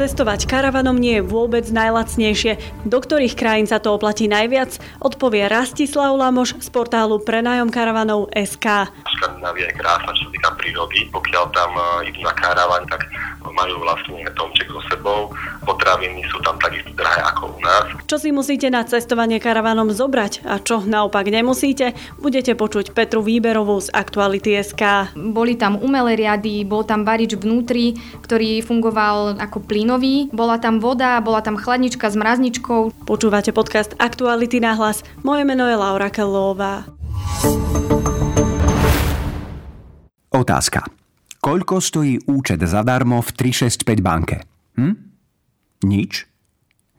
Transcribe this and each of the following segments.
Cestovať karavanom nie je vôbec najlacnejšie. Do ktorých krajín sa to oplatí najviac? Odpovie Rastislav Lamoš z portálu Prenájom karavanov SK. Skandinávia je krásna, čo sa týka prírody. Pokiaľ tam uh, idú na karavan, tak majú vlastne domček so sebou. Potraviny sú tam takisto drahé ako u nás. Čo si musíte na cestovanie karavanom zobrať a čo naopak nemusíte, budete počuť Petru Výberovú z Aktuality SK. Boli tam umelé riady, bol tam varič vnútri, ktorý fungoval ako plynový, bola tam voda, bola tam chladnička s mrazničkou. Počúvate podcast Aktuality na hlas. Moje meno je Laura Kellová. Otázka. Koľko stojí účet zadarmo v 365 banke? Hm? Nič?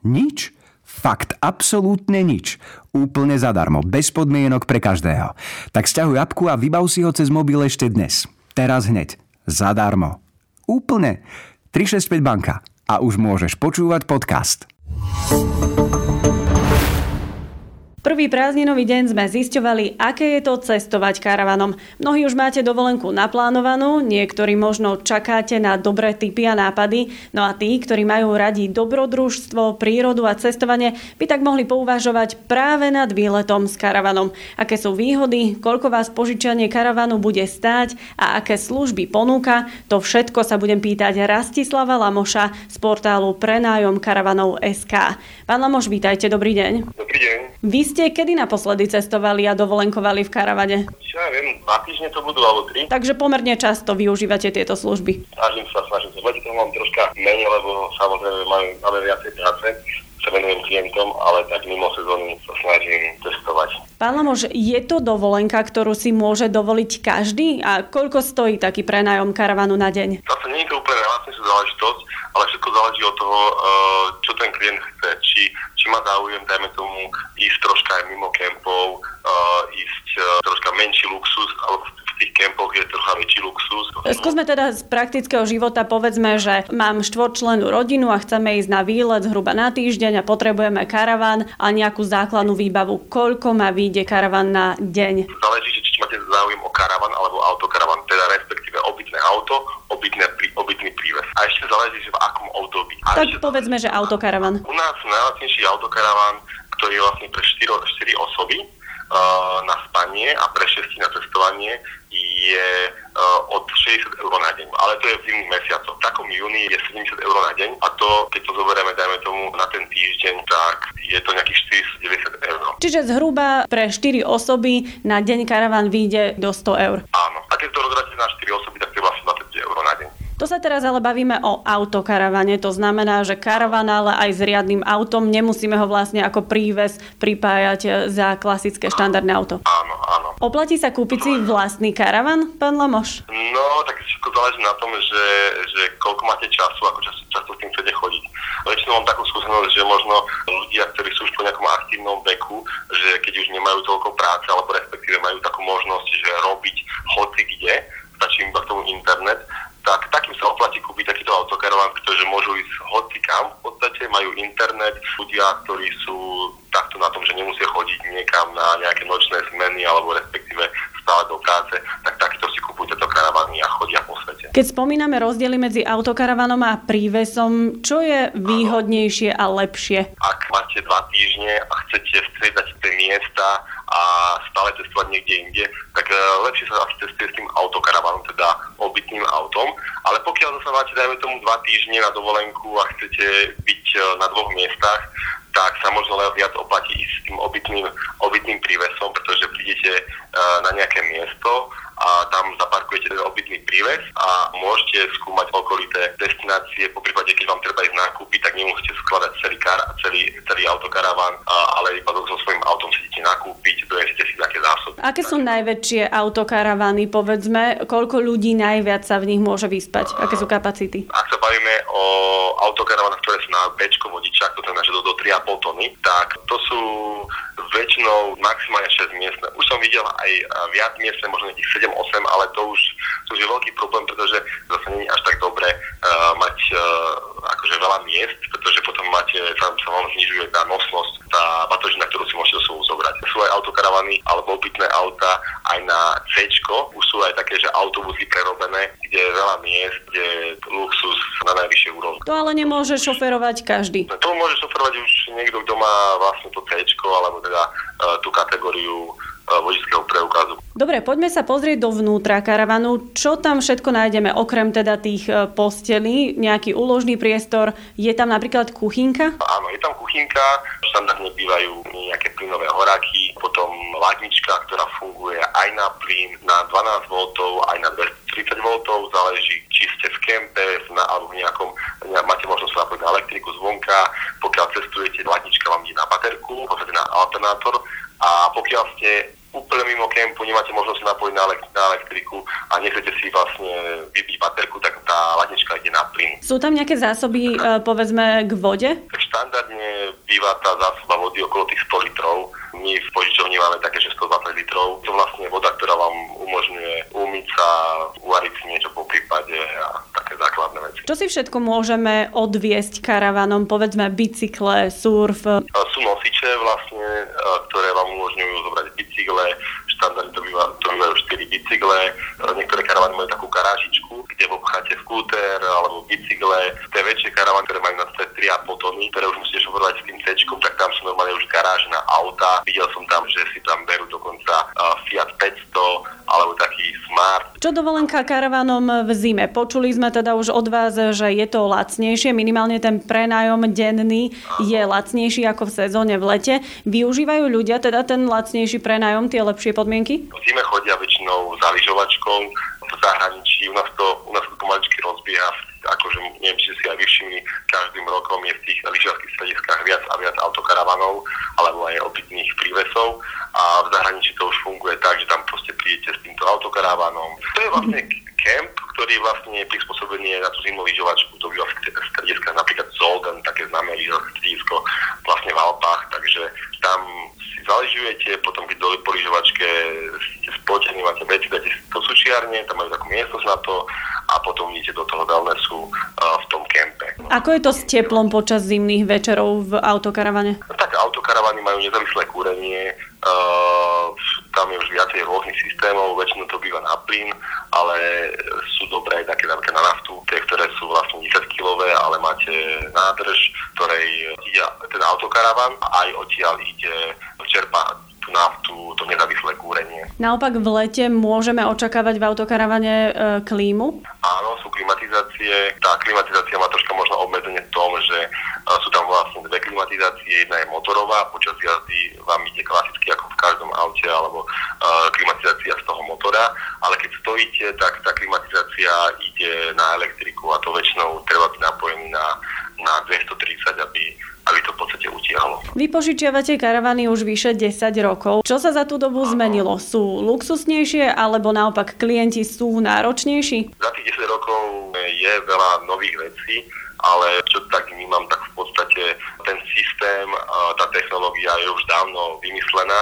Nič? Fakt, absolútne nič. Úplne zadarmo, bez podmienok pre každého. Tak sťahuj apku a vybav si ho cez mobil ešte dnes. Teraz hneď. Zadarmo. Úplne. 365 banka. A už môžeš počúvať podcast. Prvý prázdninový deň sme zisťovali, aké je to cestovať karavanom. Mnohí už máte dovolenku naplánovanú, niektorí možno čakáte na dobré typy a nápady, no a tí, ktorí majú radi dobrodružstvo, prírodu a cestovanie, by tak mohli pouvažovať práve nad výletom s karavanom. Aké sú výhody, koľko vás požičanie karavanu bude stáť a aké služby ponúka, to všetko sa budem pýtať Rastislava Lamoša z portálu Prenájom karavanov SK. Pán Lamoš, vítajte, dobrý deň. Dobrý deň. Vy ste kedy naposledy cestovali a dovolenkovali v karavane? Čo ja viem, dva týždne to budú alebo tri. Takže pomerne často využívate tieto služby. Snažím sa, snažím sa. Toho mám troška menej, lebo samozrejme máme, máme viacej práce sa venujem klientom, ale tak mimo sezóny sa snažím testovať. Pán Lamož, je to dovolenka, ktorú si môže dovoliť každý? A koľko stojí taký prenájom karavanu na deň? Zase nie je to úplne najlacnejšia záležitosť, ale všetko záleží od toho, eh, čo ten klient chce. Či, či má záujem, dajme tomu, ísť troška aj mimo kempov, uh, ísť uh, troška menší luxus, alebo v tých kempoch je trocha väčší luxus. Skúsme teda z praktického života, povedzme, že mám štvorčlenú rodinu a chceme ísť na výlet zhruba na týždeň a potrebujeme karavan a nejakú základnú výbavu. Koľko má vyjde karavan na deň? Záleží, máte záujem o karavan alebo autokaravan, teda respektíve obytné auto, obytné, obytný príves. A ešte záleží, že v akom období. A tak povedzme, že autokaravan. U nás najlacnejší autokaravan, ktorý je vlastne pre 4, 4 osoby, na spanie a pre 6 na cestovanie je uh, od 60 eur na deň. Ale to je v zimných mesiacoch. V takom júni je 70 eur na deň a to, keď to zoberieme, dajme tomu na ten týždeň, tak je to nejakých 490 eur. Čiže zhruba pre 4 osoby na deň karavan vyjde do 100 eur. Áno. A keď to rozhráte na 4 osoby, tak to je vlastne 20 eur na deň. To sa teraz ale bavíme o autokaravane, to znamená, že karavan ale aj s riadnym autom, nemusíme ho vlastne ako príves pripájať za klasické štandardné auto. Áno, áno. Oplatí sa kúpiť si vlastný karavan, pán Lamoš? No, tak všetko záleží na tom, že, že koľko máte času, ako často, často s tým chcete chodiť. Väčšinou mám takú skúsenosť, že možno ľudia, ktorí sú už po nejakom aktívnom veku, že keď už nemajú toľko práce, alebo respektíve majú takú možnosť, že robiť hoci kde, stačí im k tomu internet, tak takým sa oplatí kúpiť takýto autokaravan, pretože môžu ísť hoci kam v podstate, majú internet, ľudia, ktorí sú takto na tom, že nemusia chodiť niekam na nejaké nočné zmeny alebo respektíve stále do práce, tak takýto si kúpujú tieto karavany a chodia po svete. Keď spomíname rozdiely medzi autokaravanom a prívesom, čo je výhodnejšie a lepšie? Ak máte dva týždne a chcete striedať tie miesta a stále cestovať niekde inde, tak uh, lepšie sa asi cestuje s tým autokaravanom, teda obytným autom. Ale pokiaľ sa máte, dajme tomu, dva týždne na dovolenku a chcete byť uh, na dvoch miestach, tak sa možno len viac oplatí ísť s tým obytným, obytným prívesom, pretože prídete uh, na nejaké miesto a tam zaparkujete ten obytný príves a môžete skúmať okolité destinácie, po prípade, keď vám treba ísť nakúpiť, tak nemusíte skladať celý kar a celý, celý autokaravan, a, ale iba so svojím autom si idete nakúpiť, dojesete si také zásoby. Aké sú najväčšie autokaravany, povedzme, koľko ľudí najviac sa v nich môže vyspať? Aké sú kapacity? Ak sa bavíme o autokaravanách, ktoré sú na Bčko vodičách, to znamená, že do, do 3,5 tony, tak to sú väčšinou maximálne 6 miestne. Už som videl aj viac miestne, možno nejakých 7-8, ale to už To je veľký problém, pretože zase nie je až tak dobre uh, mať uh, akože veľa miest, pretože potom máte, sa, sa vám znižuje tá nosnosť, tá batožina, ktorú si môžete so zobrať. Sú aj autokaravany alebo obytné auta aj na C, už sú aj také, že autobusy prerobené, kde je veľa miest, kde je luxus na najvyššej úrovni. To ale nemôže šoferovať každý. To môže šoferovať už niekto, kto má vlastne to C, alebo teda uh, tú kategóriu vodičského preukazu. Dobre, poďme sa pozrieť dovnútra karavanu. Čo tam všetko nájdeme, okrem teda tých e, postelí, nejaký úložný priestor? Je tam napríklad kuchynka? Áno, je tam kuchynka, štandardne bývajú nejaké plynové horáky, potom ladnička, ktorá funguje aj na plyn, na 12 V, aj na 230 V, záleží, či ste v kempe na, alebo v nejakom, máte možnosť napojiť na elektriku zvonka, pokiaľ cestujete, ladnička vám ide na baterku, v podstate na alternátor, a pokiaľ ste úplne mimo kempu, nemáte možnosť napojiť na, na elektriku a nechcete si vlastne vybiť baterku, tak tá ladnička ide na plyn. Sú tam nejaké zásoby, e, povedzme, k vode? Tak štandardne býva tá zásoba vody okolo tých 100 litrov. My v požičovni máme také, že 120 litrov. To vlastne voda, ktorá vám umožňuje umyť sa, uvariť si niečo po prípade a také základné veci. Čo si všetko môžeme odviesť karavanom, povedzme bicykle, surf? Sú nosiče vlastne, ktoré vám umožňujú zobrať bicykle, štandardne to, býva, to bývajú 4 bicykle, niektoré karavany majú takú garážičku, kde skúter alebo bicykle, tie väčšie karavany, ktoré majú na 3,5 tony, ktoré už musíte šoferovať s tým C, tak tam sú normálne už garáže na auta. Videl som tam, že si tam berú dokonca Fiat 500 alebo taký Smart. Čo dovolenka karavanom v zime? Počuli sme teda už od vás, že je to lacnejšie, minimálne ten prenájom denný je lacnejší ako v sezóne v lete. Využívajú ľudia teda ten lacnejší prenájom, tie lepšie podmienky? V zime chodia väčšinou za lyžovačkou, v zahraničí. U nás to, u nás to pomaličky rozbieha akože neviem, či si aj vyšimli, každým rokom je v tých lyžiarských strediskách viac a viac autokaravanov alebo aj obytných prívesov a v zahraničí to už funguje tak, že tam proste prídete s týmto autokaravanom. To je vlastne kemp, ktorý vlastne je prispôsobený na tú zimnú lyžovačku. To býva v strediskách napríklad Zolden, také známe stredisko vlastne v Alpách, takže tam si zaližujete, potom keď dole po lyžovačke ste spotení, máte veci, dáte si to sučiarne, tam majú takú miestnosť na to a potom idete do toho wellnessu uh, v tom kempe. Ako je to s teplom počas zimných večerov v autokaravane? Tak autokaravany majú nezávislé kúrenie, uh, tam je už viacej rôznych systémov, väčšinou to býva na plyn, ale sú dobré aj také napríklad na naftu, tie, ktoré sú vlastne 10 kg, ale máte nádrž, ktorej ide ten autokaravan a aj odtiaľ ide čerpa tú naftu, to nezávislé kúrenie. Naopak v lete môžeme očakávať v autokaravane e, klímu? Áno, sú klimatizácie. Tá klimatizácia má troška možno obmedzenie v tom, že e, sú tam vlastne dve klimatizácie. Jedna je motorová, počas jazdy vám ide klasicky ako každom aute, alebo e, klimatizácia z toho motora, ale keď stojíte, tak tá klimatizácia ide na elektriku a to väčšinou treba byť napojený na, na 230, aby aby to v podstate utiahlo. Vy požičiavate karavany už vyše 10 rokov. Čo sa za tú dobu zmenilo? Sú luxusnejšie alebo naopak klienti sú náročnejší? Za tých 10 rokov je veľa nových vecí, ale čo tak vnímam, tak v podstate ten systém, tá technológia je už dávno vymyslená.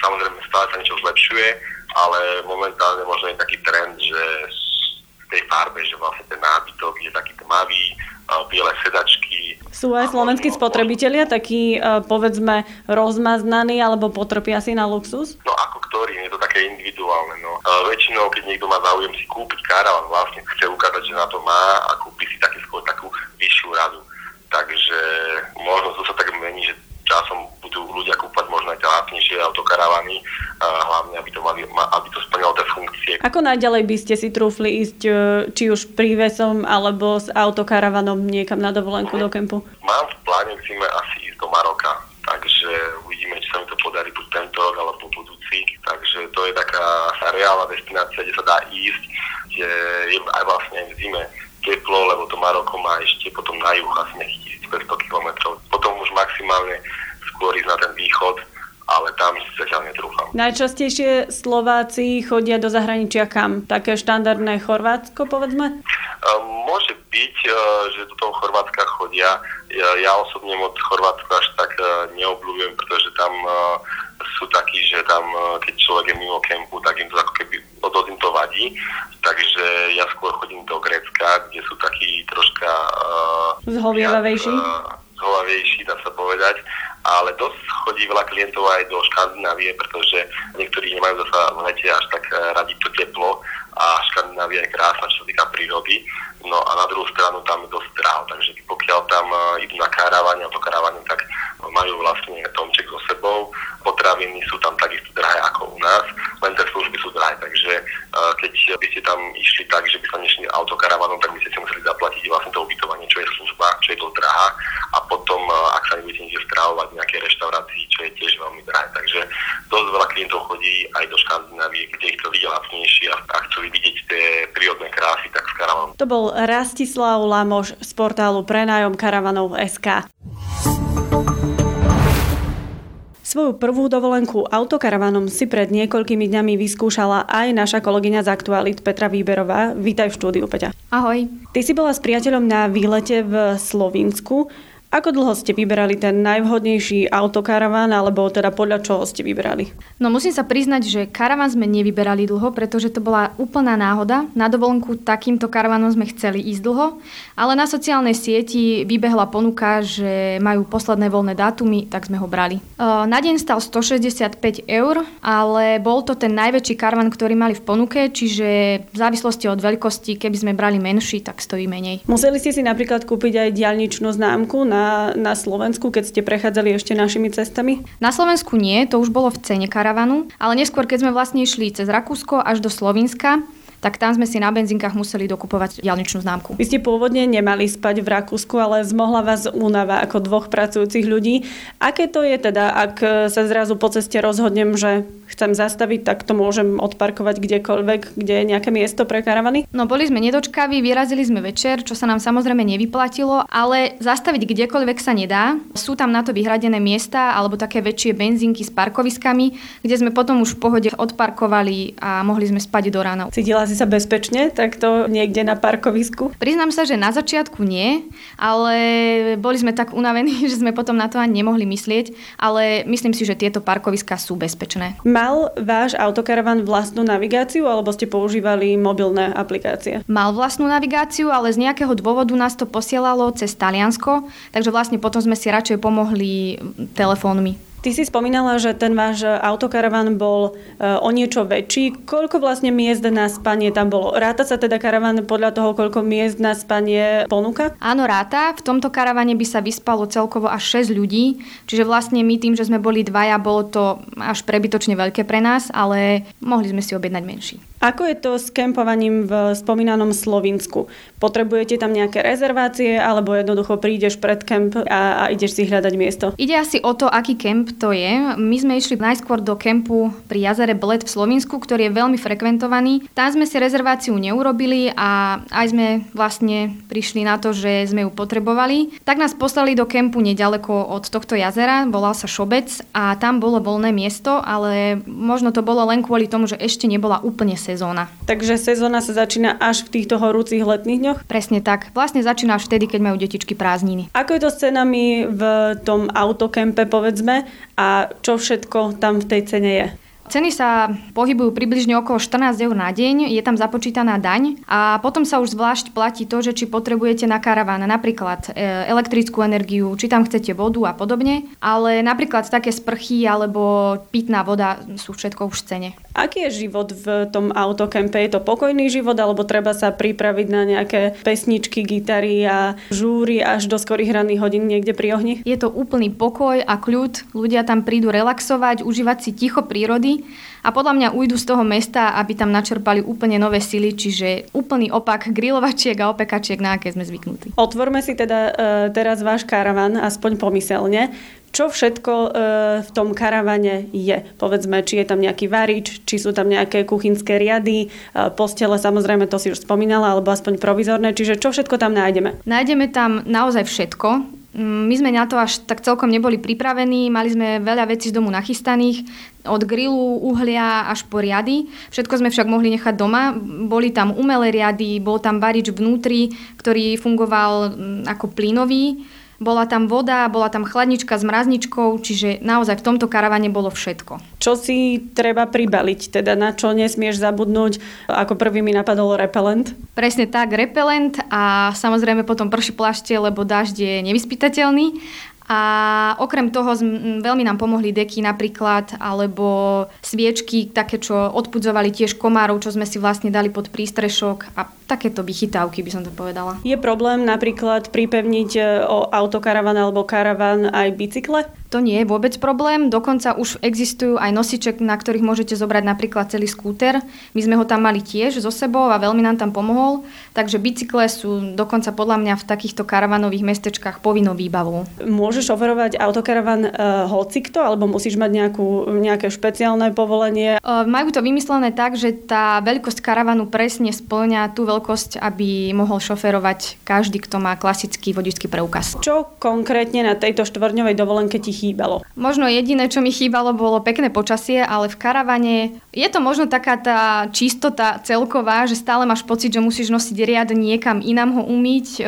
Samozrejme stále sa niečo zlepšuje, ale momentálne možno je taký trend, že v tej farbe, že vlastne ten nábytok je taký tmavý, biele sedačky. Sú aj slovenskí spotrebitelia takí, e, povedzme, rozmaznaní alebo potrpia si na luxus? No ako ktorý, je to také individuálne. No. E, väčšinou, keď niekto má záujem si kúpiť karavan, vlastne chce ukázať, že na to má a kúpi si také skôr takú vyššiu radu. Takže možno to sa tak mení, že časom budú ľudia kúpať možno aj tie lacnejšie autokaravany, hlavne aby to, mali, aby to splňalo tie funkcie. Ako najďalej by ste si trúfli ísť e, či už prívesom alebo s autokaravanom niekam na dovolenku mm. do kempu? Mám v pláne k zime asi ísť do Maroka, takže uvidíme, či sa mi to podarí buď tento rok alebo budúci. Takže to je taká reálna destinácia, kde sa dá ísť, kde je aj vlastne aj v zime teplo, lebo to Maroko má ešte potom na juh asi nejakých 1500 km. Potom už maximálne skôr ísť na ten východ, ale tam zatiaľ netrúfam. Najčastejšie Slováci chodia do zahraničia kam? Také štandardné Chorvátsko, povedzme? Môže byť, e, že do toho Chorvátska chodia. Ja osobne moc Chorvátsko až tak e, neobľúbujem, pretože tam e, sú takí, že tam, keď človek je mimo kempu, tak im to ako keby dosť im to vadí. ja skôr chodím do Grécka, kde sú takí troška... Uh, Zhovievavejší? Uh, zhovievavejší, dá sa povedať ale dosť chodí veľa klientov aj do Škandinávie, pretože niektorí nemajú zasa v lete až tak eh, radi to teplo a Škandinávia je krásna, čo sa týka prírody. No a na druhú stranu tam je dosť draho, takže pokiaľ tam eh, idú na karavane, autokaravane, tak majú vlastne tomček so sebou, potraviny sú tam takisto drahé ako u nás, len tie služby sú drahé, takže keď by ste tam išli tak, že by sa nešli autokaravanom, tak by ste si museli zaplatiť vlastne to ubytovanie, čo je služba, čo je to drahá a potom, ak sa nebudete niekde stravovať v nejakej reštaurácii, čo je tiež veľmi drahé. Takže dosť veľa klientov chodí aj do Škandinávie, kde ich to vidia lacnejšie a chcú vidieť tie prírodné krásy, tak s karavanom. To bol Rastislav Lamoš z portálu Prenájom karavanov SK. Svoju prvú dovolenku autokaravanom si pred niekoľkými dňami vyskúšala aj naša kolegyňa z Aktualit Petra Výberová. Vítaj v štúdiu, Peťa. Ahoj. Ty si bola s priateľom na výlete v Slovinsku. Ako dlho ste vyberali ten najvhodnejší autokaraván, alebo teda podľa čoho ste vyberali? No musím sa priznať, že karaván sme nevyberali dlho, pretože to bola úplná náhoda. Na dovolenku takýmto karavanom sme chceli ísť dlho, ale na sociálnej sieti vybehla ponuka, že majú posledné voľné dátumy, tak sme ho brali. Na deň stal 165 eur, ale bol to ten najväčší karavan, ktorý mali v ponuke, čiže v závislosti od veľkosti, keby sme brali menší, tak stojí menej. Museli ste si napríklad kúpiť aj diaľničnú známku na na, na Slovensku, keď ste prechádzali ešte našimi cestami? Na Slovensku nie, to už bolo v cene karavanu, ale neskôr, keď sme vlastne išli cez Rakúsko až do Slovenska, tak tam sme si na benzínkach museli dokupovať diálničnú známku. Vy ste pôvodne nemali spať v Rakúsku, ale zmohla vás únava ako dvoch pracujúcich ľudí. Aké to je teda, ak sa zrazu po ceste rozhodnem, že chcem zastaviť, tak to môžem odparkovať kdekoľvek, kde je nejaké miesto pre karavany? No boli sme nedočkaví, vyrazili sme večer, čo sa nám samozrejme nevyplatilo, ale zastaviť kdekoľvek sa nedá. Sú tam na to vyhradené miesta alebo také väčšie benzínky s parkoviskami, kde sme potom už v pohode odparkovali a mohli sme spať do rána. Cítila si sa bezpečne takto niekde na parkovisku? Priznám sa, že na začiatku nie, ale boli sme tak unavení, že sme potom na to ani nemohli myslieť, ale myslím si, že tieto parkoviska sú bezpečné. Mal váš autokaravan vlastnú navigáciu alebo ste používali mobilné aplikácie? Mal vlastnú navigáciu, ale z nejakého dôvodu nás to posielalo cez Taliansko, takže vlastne potom sme si radšej pomohli telefónmi. Ty si spomínala, že ten váš autokaravan bol e, o niečo väčší. Koľko vlastne miest na spanie tam bolo? Ráta sa teda karavan podľa toho, koľko miest na spanie ponúka? Áno, ráta. V tomto karavane by sa vyspalo celkovo až 6 ľudí. Čiže vlastne my tým, že sme boli dvaja, bolo to až prebytočne veľké pre nás, ale mohli sme si objednať menší. Ako je to s kempovaním v spomínanom Slovinsku? Potrebujete tam nejaké rezervácie alebo jednoducho prídeš pred kemp a, a ideš si hľadať miesto? Ide asi o to, aký kemp to je. My sme išli najskôr do kempu pri jazere Bled v Slovinsku, ktorý je veľmi frekventovaný. Tam sme si rezerváciu neurobili a aj sme vlastne prišli na to, že sme ju potrebovali. Tak nás poslali do kempu nedaleko od tohto jazera, volal sa Šobec a tam bolo voľné miesto, ale možno to bolo len kvôli tomu, že ešte nebola úplne sezóna. Takže sezóna sa začína až v týchto horúcich letných dňoch? Presne tak. Vlastne začína až vtedy, keď majú detičky prázdniny. Ako je to s cenami v tom autokempe, povedzme, a čo všetko tam v tej cene je? Ceny sa pohybujú približne okolo 14 eur na deň, je tam započítaná daň a potom sa už zvlášť platí to, že či potrebujete na karaván napríklad e, elektrickú energiu, či tam chcete vodu a podobne, ale napríklad také sprchy alebo pitná voda sú všetko už v cene. Aký je život v tom autokempe? Je to pokojný život alebo treba sa pripraviť na nejaké pesničky, gitary a žúry až do skorých ranných hodín niekde pri ohni? Je to úplný pokoj a kľud. Ľudia tam prídu relaxovať, užívať si ticho prírody a podľa mňa ujdu z toho mesta, aby tam načerpali úplne nové sily, čiže úplný opak grilovačiek a opekačiek, na aké sme zvyknutí. Otvorme si teda e, teraz váš karavan, aspoň pomyselne. Čo všetko e, v tom karavane je? Povedzme, či je tam nejaký varič, či sú tam nejaké kuchynské riady, e, postele, samozrejme to si už spomínala, alebo aspoň provizorné, čiže čo všetko tam nájdeme? Nájdeme tam naozaj všetko. Mm, my sme na to až tak celkom neboli pripravení, mali sme veľa vecí z domu nachystaných, od grilu, uhlia až po riady. Všetko sme však mohli nechať doma. Boli tam umelé riady, bol tam varič vnútri, ktorý fungoval mm, ako plynový bola tam voda, bola tam chladnička s mrazničkou, čiže naozaj v tomto karavane bolo všetko. Čo si treba pribaliť, teda na čo nesmieš zabudnúť? Ako prvý mi napadol repelent. Presne tak, repelent a samozrejme potom prší plašte, lebo dážď je nevyspytateľný a okrem toho veľmi nám pomohli deky napríklad, alebo sviečky, také, čo odpudzovali tiež komárov, čo sme si vlastne dali pod prístrešok a takéto vychytávky by som to povedala. Je problém napríklad pripevniť e, o autokaravan alebo karavan aj bicykle? To nie je vôbec problém, dokonca už existujú aj nosiček, na ktorých môžete zobrať napríklad celý skúter. My sme ho tam mali tiež so sebou a veľmi nám tam pomohol, takže bicykle sú dokonca podľa mňa v takýchto karavanových mestečkách povinnou výbavou. Môžeš oferovať autokaravan uh, hocikto, alebo musíš mať nejakú, nejaké špeciálne povolenie? Uh, majú to vymyslené tak, že tá veľkosť karavanu presne splňa tú veľkosť, aby mohol šoferovať každý, kto má klasický vodičský preukaz. Čo konkrétne na tejto štvrňovej dovolenke ti chýbalo? Možno jediné, čo mi chýbalo, bolo pekné počasie, ale v karavane je to možno taká tá čistota celková, že stále máš pocit, že musíš nosiť riad niekam inám ho umyť. E,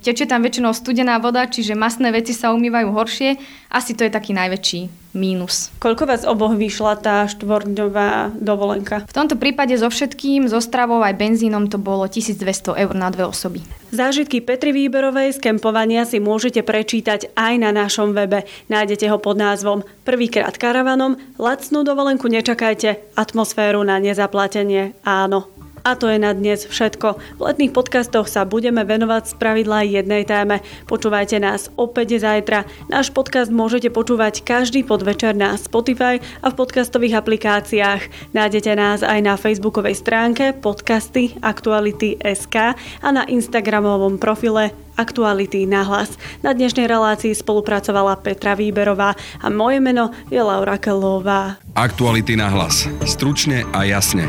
teče tam väčšinou studená voda, čiže masné veci sa umývajú horšie. Asi to je taký najväčší mínus. Koľko vás oboch vyšla tá štvorňová dovolenka? V tomto prípade so všetkým, so stravou aj benzínom to bolo 1200 eur na dve osoby. Zážitky Petri Výberovej z kempovania si môžete prečítať aj na našom webe. Nájdete ho pod názvom Prvýkrát karavanom, lacnú dovolenku nečakajte, atmosféru na nezaplatenie áno. A to je na dnes všetko. V letných podcastoch sa budeme venovať z pravidla jednej téme. Počúvajte nás opäť zajtra. Náš podcast môžete počúvať každý podvečer na Spotify a v podcastových aplikáciách. Nájdete nás aj na facebookovej stránke podcasty Aktuality.sk a na instagramovom profile Aktuality na hlas. Na dnešnej relácii spolupracovala Petra Výberová a moje meno je Laura Kelová. Aktuality na hlas. Stručne a jasne.